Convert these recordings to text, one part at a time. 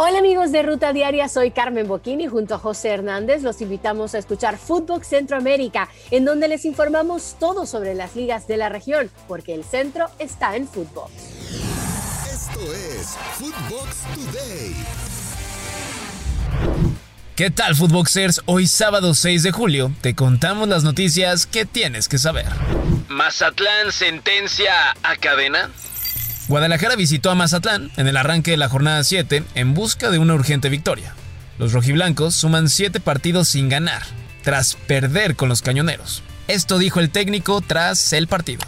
Hola amigos de Ruta Diaria, soy Carmen Boquini junto a José Hernández. Los invitamos a escuchar Fútbol Centroamérica, en donde les informamos todo sobre las ligas de la región, porque el centro está en fútbol. Esto es Footbox Today. ¿Qué tal, Footboxers? Hoy sábado 6 de julio te contamos las noticias que tienes que saber. Mazatlán sentencia a cadena. Guadalajara visitó a Mazatlán en el arranque de la jornada 7 en busca de una urgente victoria. Los rojiblancos suman 7 partidos sin ganar, tras perder con los cañoneros. Esto dijo el técnico tras el partido.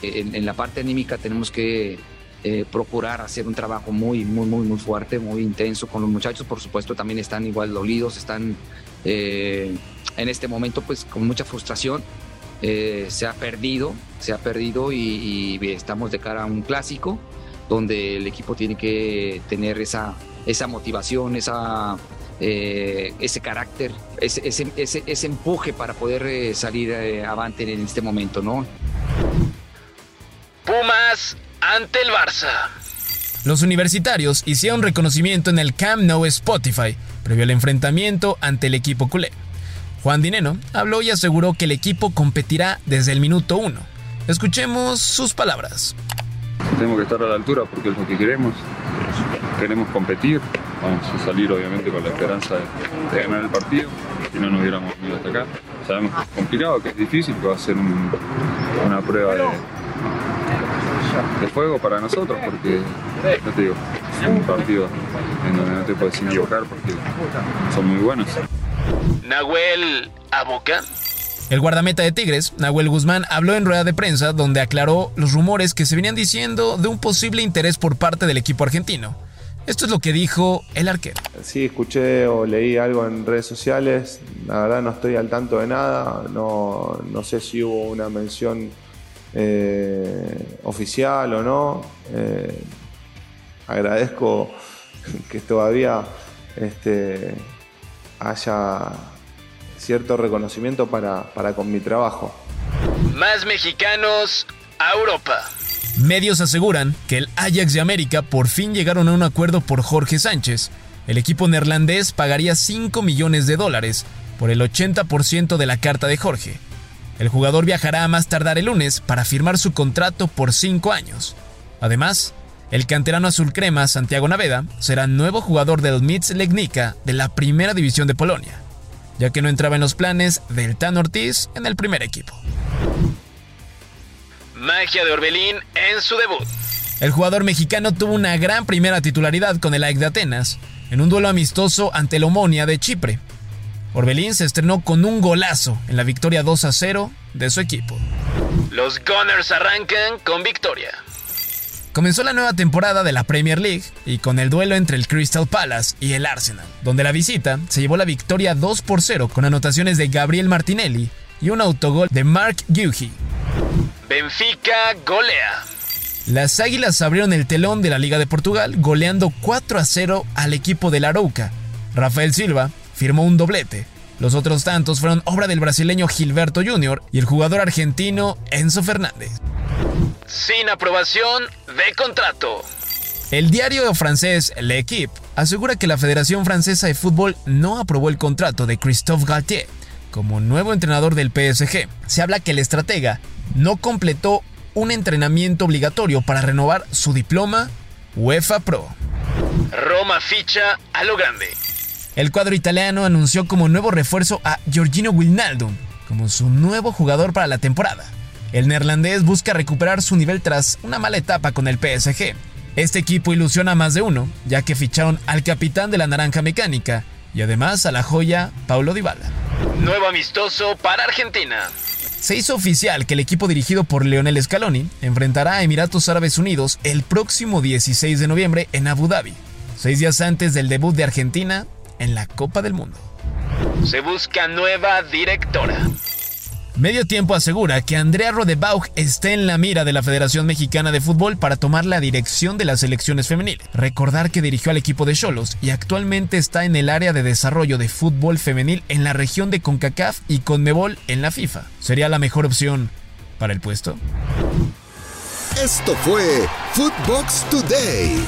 En, la parte anímica tenemos que eh, procurar hacer un trabajo muy, muy, muy, muy fuerte, muy intenso con los muchachos. Por supuesto, también están igual dolidos, están eh, en este momento pues con mucha frustración eh, se ha perdido, se ha perdido y, estamos de cara a un clásico donde el equipo tiene que tener esa, esa motivación, esa, eh, ese carácter, ese, ese, ese, empuje para poder eh, salir avante en este momento, ¿no? Pumas ante el Barça. Los universitarios hicieron reconocimiento en el Camp Nou Spotify previo al enfrentamiento ante el equipo culé. Juan Dineno habló y aseguró que el equipo competirá desde el minuto uno. Escuchemos sus palabras. Tenemos que estar a la altura porque es lo que queremos. Queremos competir. Vamos a salir obviamente con la esperanza de, ganar el partido. Si no nos hubiéramos venido hasta acá. Sabemos que es complicado, que es difícil, que va a ser una prueba de, de fuego para nosotros porque, no te digo, es un partido en donde no te puedes equivocar porque son muy buenos. Nahuel Aboca. El guardameta de Tigres, Nahuel Guzmán, habló en rueda de prensa donde aclaró los rumores que se venían diciendo de un posible interés por parte del equipo argentino. Esto es lo que dijo el arquero. Sí, escuché o leí algo en redes sociales. La verdad no estoy al tanto de nada. No, no sé si hubo una mención eh, oficial o no. Eh, agradezco que todavía este, haya cierto reconocimiento para, para con mi trabajo. Más mexicanos a Europa. Medios aseguran que el Ajax de América por fin llegaron a un acuerdo por Jorge Sánchez. El equipo neerlandés pagaría 5 millones de dólares por el 80% de la carta de Jorge. El jugador viajará a más tardar el lunes para firmar su contrato por 5 años. Además, el canterano azul crema Santiago Naveda será nuevo jugador del Mitz Legnica de la primera división de Polonia, ya que no entraba en los planes del Tan Ortiz en el primer equipo. Magia de Orbelín en su debut. El jugador mexicano tuvo una gran primera titularidad con el AEK de Atenas en un duelo amistoso ante el Omonia de Chipre. Orbelín se estrenó con un golazo en la victoria 2 a 0 de su equipo. Los Gunners arrancan con victoria. Comenzó la nueva temporada de la Premier League y con el duelo entre el Crystal Palace y el Arsenal, donde la visita se llevó la victoria 2 por 0 con anotaciones de Gabriel Martinelli y un autogol de Mark Guhi. Benfica golea. Las Águilas abrieron el telón de la Liga de Portugal goleando 4 a 0 al equipo de la Arouca. Rafael Silva firmó un doblete. Los otros tantos fueron obra del brasileño Gilberto Jr. y el jugador argentino Enzo Fernández sin aprobación de contrato. El diario francés L'Equipe asegura que la Federación Francesa de Fútbol no aprobó el contrato de Christophe Galtier como nuevo entrenador del PSG. Se habla que el estratega no completó un entrenamiento obligatorio para renovar su diploma UEFA Pro. Roma ficha a lo grande. El cuadro italiano anunció como nuevo refuerzo a Giorgino Wijnaldum como su nuevo jugador para la temporada. El neerlandés busca recuperar su nivel tras una mala etapa con el PSG. Este equipo ilusiona a más de uno, ya que ficharon al capitán de la Naranja Mecánica y además a la joya Paulo Dybala. Nuevo amistoso para Argentina. Se hizo oficial que el equipo dirigido por Leonel Scaloni enfrentará a Emiratos Árabes Unidos el próximo 16 de noviembre en Abu Dhabi, seis días antes del debut de Argentina en la Copa del Mundo. Se busca nueva directora. Medio Tiempo asegura que Andrea Rodebauch está en la mira de la Federación Mexicana de Fútbol para tomar la dirección de las selecciones femeniles. Recordar que dirigió al equipo de Cholos y actualmente está en el área de desarrollo de fútbol femenil en la región de CONCACAF y CONMEBOL en la FIFA. ¿Sería la mejor opción para el puesto? Esto fue Footbox Today.